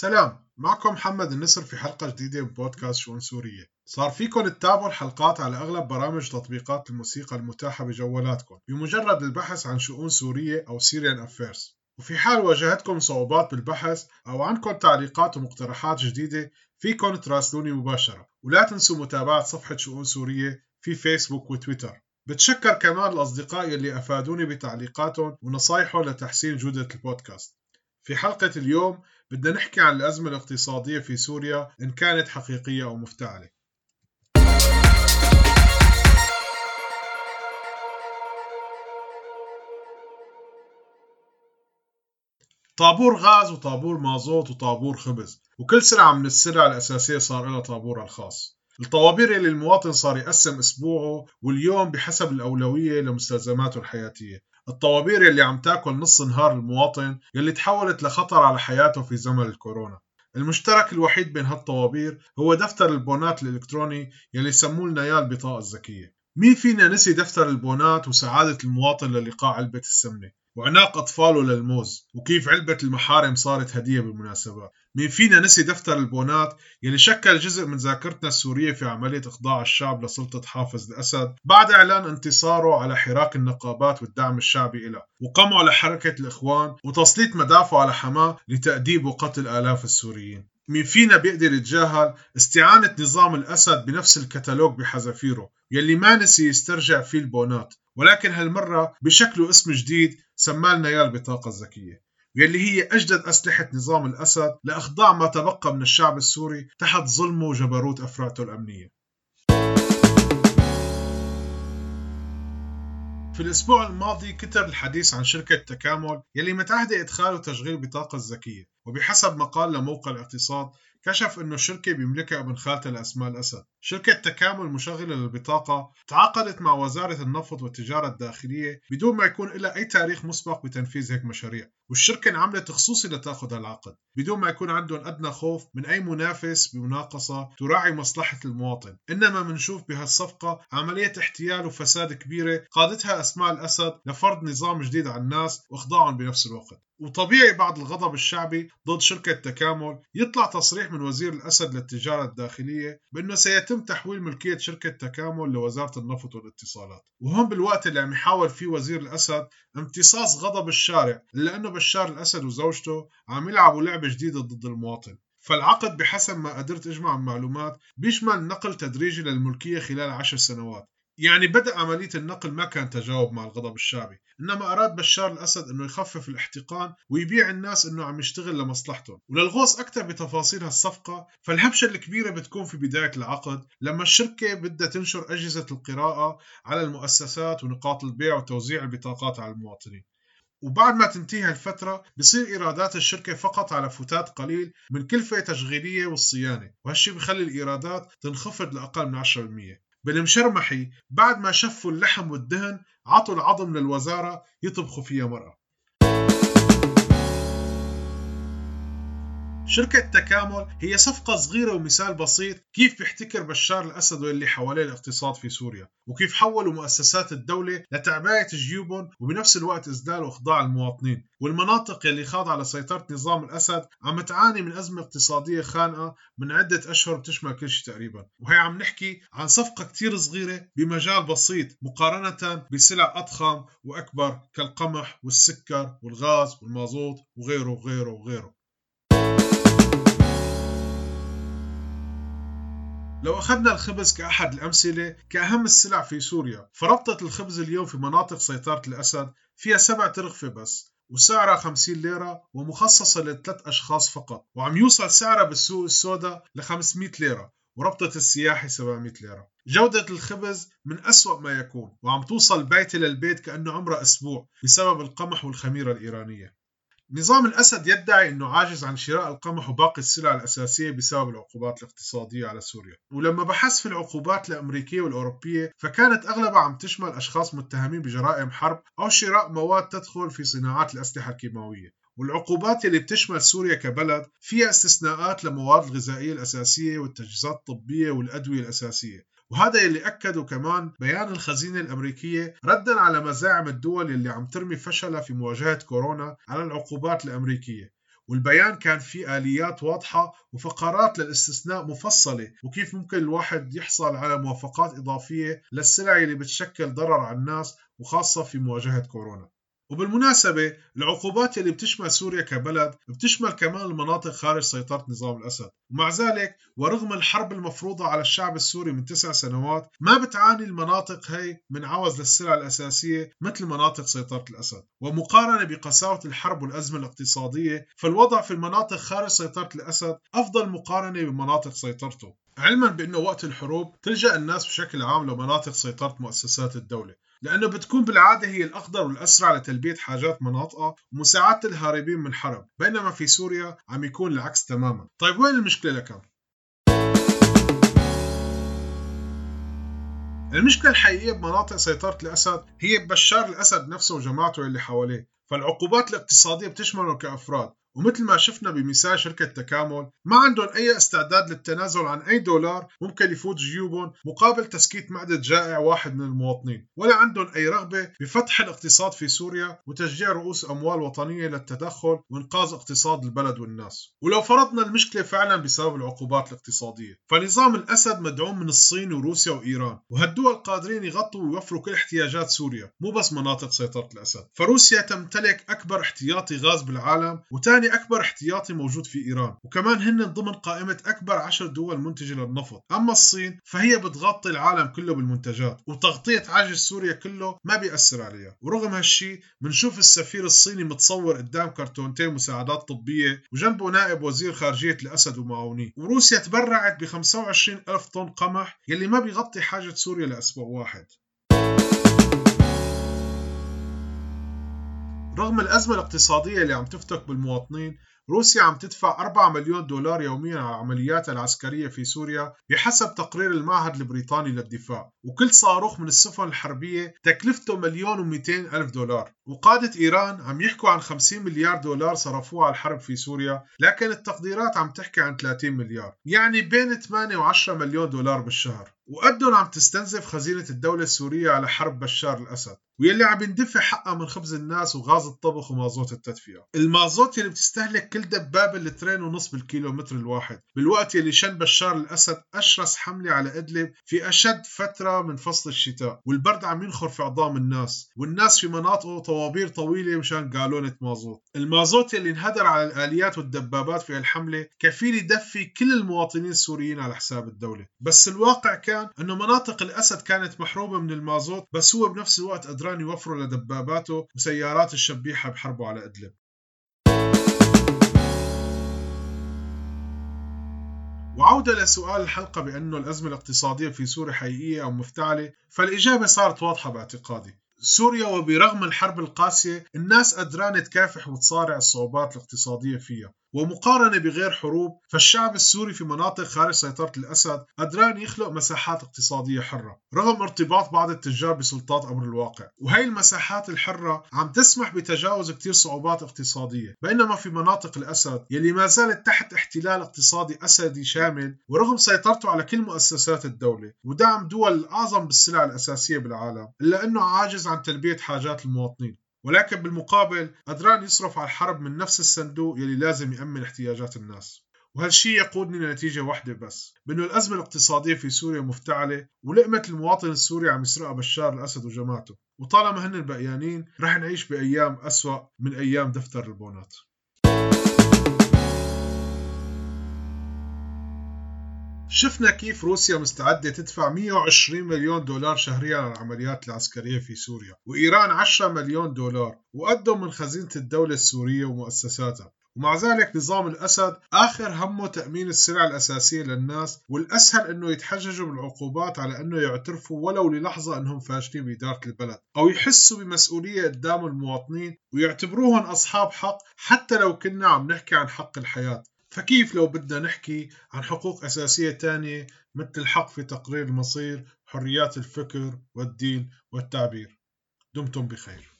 سلام معكم محمد النسر في حلقة جديدة من بودكاست شؤون سورية. صار فيكم تتابعوا الحلقات على أغلب برامج تطبيقات الموسيقى المتاحة بجوالاتكم بمجرد البحث عن شؤون سورية أو Syrian Affairs وفي حال واجهتكم صعوبات بالبحث أو عندكم تعليقات ومقترحات جديدة فيكم تراسلوني مباشرة. ولا تنسوا متابعة صفحة شؤون سورية في فيسبوك وتويتر. بتشكر كمان الأصدقاء يلي أفادوني بتعليقاتهم ونصايحهم لتحسين جودة البودكاست. في حلقة اليوم بدنا نحكي عن الأزمة الاقتصادية في سوريا إن كانت حقيقية أو مفتعلة. طابور غاز وطابور مازوت وطابور خبز وكل سلعة من السلع الأساسية صار لها طابورها الخاص. الطوابير اللي المواطن صار يقسم أسبوعه واليوم بحسب الأولوية لمستلزماته الحياتية. الطوابير يلي عم تاكل نص نهار المواطن يلي تحولت لخطر على حياته في زمن الكورونا. المشترك الوحيد بين هالطوابير هو دفتر البونات الإلكتروني يلي سموه لنا اياه البطاقة الذكية. مين فينا نسي دفتر البونات وسعادة المواطن للقاء علبة السمنة؟ وعناق أطفاله للموز وكيف علبة المحارم صارت هدية بالمناسبات. مين فينا نسي دفتر البونات؟ يلي شكل جزء من ذاكرتنا السورية في عملية إخضاع الشعب لسلطة حافظ الأسد بعد إعلان انتصاره على حراك النقابات والدعم الشعبي له وقمعه لحركة الإخوان وتسليط مدافعه على حماة لتأديب وقتل آلاف السوريين. مين فينا بيقدر يتجاهل استعانة نظام الأسد بنفس الكتالوج بحذافيره يلي ما نسي يسترجع فيه البونات؟ ولكن هالمرة بشكله اسم جديد سمالنا اياه البطاقة الذكية يلي هي أجدد أسلحة نظام الأسد لإخضاع ما تبقى من الشعب السوري تحت ظلمه وجبروت أفراده الأمنية. في الأسبوع الماضي كتر الحديث عن شركة تكامل يلي متعهدة إدخال وتشغيل البطاقة الذكية وبحسب مقال لموقع الاقتصاد كشف أنه الشركة بيملكها ابن خالته لأسماء الأسد. شركة تكامل مشغلة للبطاقة تعاقدت مع وزارة النفط والتجارة الداخلية بدون ما يكون لها أي تاريخ مسبق بتنفيذ هيك مشاريع. والشركة انعملت خصوصي لتأخذ هالعقد بدون ما يكون عندهم أدنى خوف من أي منافس بمناقصة تراعي مصلحة المواطن. إنما منشوف بهالصفقة عملية احتيال وفساد كبيرة قادتها أسماء الأسد لفرض نظام جديد على الناس وإخضاعهم بنفس الوقت. وطبيعي بعد الغضب الشعبي ضد شركة تكامل يطلع تصريح من وزير الأسد للتجارة الداخلية بأنه سيتم تحويل ملكية شركة تكامل لوزارة النفط والاتصالات. وهون بالوقت اللي عم يحاول فيه وزير الأسد امتصاص غضب الشارع لأنه بشار الأسد وزوجته عم يلعبوا لعبة جديدة ضد المواطن. فالعقد بحسب ما قدرت أجمع معلومات بيشمل نقل تدريجي للملكية خلال عشر سنوات. يعني بدأ عملية النقل ما كان تجاوب مع الغضب الشعبي إنما أراد بشار الأسد أنه يخفف الاحتقان ويبيع الناس أنه عم يشتغل لمصلحتهم. وللغوص أكثر بتفاصيل هالصفقة فالهبشة الكبيرة بتكون في بداية العقد لما الشركة بدها تنشر أجهزة القراءة على المؤسسات ونقاط البيع وتوزيع البطاقات على المواطنين. وبعد ما تنتهي الفترة بصير إيرادات الشركة فقط على فتات قليل من كلفة تشغيلية والصيانة وهالشي بخلي الإيرادات تنخفض لأقل من 10% بالمشرمحي بعد ما شفوا اللحم والدهن عطوا العظم للوزارة يطبخوا فيها مرأة شركة تكامل هي صفقة صغيرة ومثال بسيط كيف بيحتكر بشار الأسد واللي حواليه الاقتصاد في سوريا وكيف حولوا مؤسسات الدولة لتعباية جيوبهم وبنفس الوقت إذلال وإخضاع المواطنين. والمناطق يلي خاضعة لسيطرة نظام الأسد عم تعاني من أزمة اقتصادية خانقة من عدة أشهر بتشمل كل شيء تقريبا. وهي عم نحكي عن صفقة كتير صغيرة بمجال بسيط مقارنة بسلع أضخم وأكبر كالقمح والسكر والغاز والمازوت وغيره وغيره وغيره. لو أخذنا الخبز كأحد الأمثلة كأهم السلع في سوريا فربطة الخبز اليوم في مناطق سيطرة الأسد فيها سبع ترغفة بس وسعرها 50 ليرة ومخصصة لثلاث أشخاص فقط وعم يوصل سعرها بالسوق السوداء ل 500 ليرة وربطة السياحي 700 ليرة. جودة الخبز من أسوأ ما يكون وعم توصل بيتي للبيت كأنه عمره أسبوع بسبب القمح والخميرة الإيرانية. نظام الأسد يدعي أنه عاجز عن شراء القمح وباقي السلع الأساسية بسبب العقوبات الاقتصادية على سوريا. ولما بحث في العقوبات الأمريكية والأوروبية فكانت أغلبها عم تشمل أشخاص متهمين بجرائم حرب أو شراء مواد تدخل في صناعات الأسلحة الكيماوية. والعقوبات اللي بتشمل سوريا كبلد فيها استثناءات للمواد الغذائية الأساسية والتجهيزات الطبية والأدوية الأساسية. وهذا يلي أكده كمان بيان الخزينة الأمريكية ردا على مزاعم الدول اللي عم ترمي فشلها في مواجهة كورونا على العقوبات الأمريكية. والبيان كان فيه آليات واضحة وفقرات للاستثناء مفصلة وكيف ممكن الواحد يحصل على موافقات إضافية للسلع اللي بتشكل ضرر على الناس وخاصة في مواجهة كورونا. وبالمناسبة العقوبات اللي بتشمل سوريا كبلد بتشمل كمان المناطق خارج سيطرة نظام الأسد. ومع ذلك ورغم الحرب المفروضة على الشعب السوري من تسع سنوات ما بتعاني المناطق هي من عوز للسلع الأساسية مثل مناطق سيطرة الأسد. ومقارنة بقساوة الحرب والأزمة الاقتصادية فالوضع في المناطق خارج سيطرة الأسد أفضل مقارنة بمناطق سيطرته. علما بأنه وقت الحروب تلجأ الناس بشكل عام لمناطق سيطرة مؤسسات الدولة. لأنه بتكون بالعادة هي الأقدر والأسرع لتلبية حاجات مناطقة ومساعدة الهاربين من حرب بينما في سوريا عم يكون العكس تماما طيب وين المشكلة لكم؟ المشكلة الحقيقية بمناطق سيطرة الأسد هي بشار الأسد نفسه وجماعته اللي حواليه فالعقوبات الاقتصادية بتشمله كأفراد ومثل ما شفنا بمثال شركة تكامل ما عندهم أي استعداد للتنازل عن أي دولار ممكن يفوت جيوبهم مقابل تسكيت معدة جائع واحد من المواطنين ولا عندهم أي رغبة بفتح الاقتصاد في سوريا وتشجيع رؤوس أموال وطنية للتدخل وإنقاذ اقتصاد البلد والناس. ولو فرضنا المشكلة فعلا بسبب العقوبات الاقتصادية فنظام الأسد مدعوم من الصين وروسيا وإيران وهالدول قادرين يغطوا ويوفروا كل احتياجات سوريا مو بس مناطق سيطرة الأسد. فروسيا تمتلك أكبر احتياطي غاز بالعالم وثاني أكبر احتياطي موجود في إيران وكمان هن ضمن قائمة أكبر عشر دول منتجة للنفط. أما الصين فهي بتغطي العالم كله بالمنتجات وتغطية عجز سوريا كله ما بيأثر عليها. ورغم هالشي بنشوف السفير الصيني متصور قدام كرتونتين مساعدات طبية وجنبه نائب وزير خارجية الأسد ومعاونيه. وروسيا تبرعت ب 25 ألف طن قمح يلي ما بيغطي حاجة سوريا لأسبوع واحد. رغم الأزمة الاقتصادية اللي عم تفتك بالمواطنين روسيا عم تدفع 4 مليون دولار يوميا على عملياتها العسكرية في سوريا بحسب تقرير المعهد البريطاني للدفاع وكل صاروخ من السفن الحربية تكلفته مليون و200 ألف دولار. وقادة إيران عم يحكوا عن 50 مليار دولار صرفوها على الحرب في سوريا لكن التقديرات عم تحكي عن 30 مليار يعني بين 8 و10 مليون دولار بالشهر. وقدهم عم تستنزف خزينة الدولة السورية على حرب بشار الأسد ويلي عم يندفع حقها من خبز الناس وغاز الطبخ ومازوت التدفئة. المازوت يلي بتستهلك كل دبابة لترين ونص بالكيلومتر الواحد. بالوقت يلي شن بشار الأسد أشرس حملة على إدلب في أشد فترة من فصل الشتاء والبرد عم ينخر في عظام الناس والناس في مناطقه طوابير طويلة مشان قالونة مازوت. المازوت يلي انهدر على الآليات والدبابات في الحملة كفيل يدفي كل المواطنين السوريين على حساب الدولة. بس الواقع كان أنه مناطق الأسد كانت محرومة من المازوت بس هو بنفس الوقت قدران يوفروا لدباباته وسيارات الشبيحة بحربه على إدلب. وعودة لسؤال الحلقة بأنه الأزمة الاقتصادية في سوريا حقيقية أو مفتعلة فالإجابة صارت واضحة باعتقادي. سوريا وبرغم الحرب القاسية الناس قدران تكافح وتصارع الصعوبات الاقتصادية فيها. ومقارنة بغير حروب فالشعب السوري في مناطق خارج سيطرة الأسد قدران يخلق مساحات اقتصادية حرة رغم ارتباط بعض التجار بسلطات أمر الواقع. وهي المساحات الحرة عم تسمح بتجاوز كتير صعوبات اقتصادية بينما في مناطق الأسد يلي ما زالت تحت احتلال اقتصادي أسدي شامل ورغم سيطرته على كل مؤسسات الدولة ودعم دول الأعظم بالسلع الأساسية بالعالم إلا أنه عاجز عن تلبية حاجات المواطنين. ولكن بالمقابل قدران يصرف على الحرب من نفس الصندوق يلي لازم يأمن احتياجات الناس. وهالشي يقودني لنتيجة واحدة بس بأنه الأزمة الاقتصادية في سوريا مفتعلة ولقمة المواطن السوري عم يسرقها بشار الأسد وجماعته. وطالما هن بقيانين رح نعيش بأيام أسوأ من أيام دفتر البونات. شفنا كيف روسيا مستعدة تدفع 120 مليون دولار شهريا على العمليات العسكرية في سوريا وإيران 10 مليون دولار وقدم من خزينة الدولة السورية ومؤسساتها. ومع ذلك نظام الأسد آخر همه تأمين السلع الأساسية للناس والأسهل أنه يتحججوا بالعقوبات على أنه يعترفوا ولو للحظة أنهم فاشلين بإدارة البلد أو يحسوا بمسؤولية قدام المواطنين ويعتبروهم أصحاب حق حتى لو كنا عم نحكي عن حق الحياة. فكيف لو بدنا نحكي عن حقوق أساسية تانية مثل الحق في تقرير المصير حريات الفكر والدين والتعبير؟ دمتم بخير.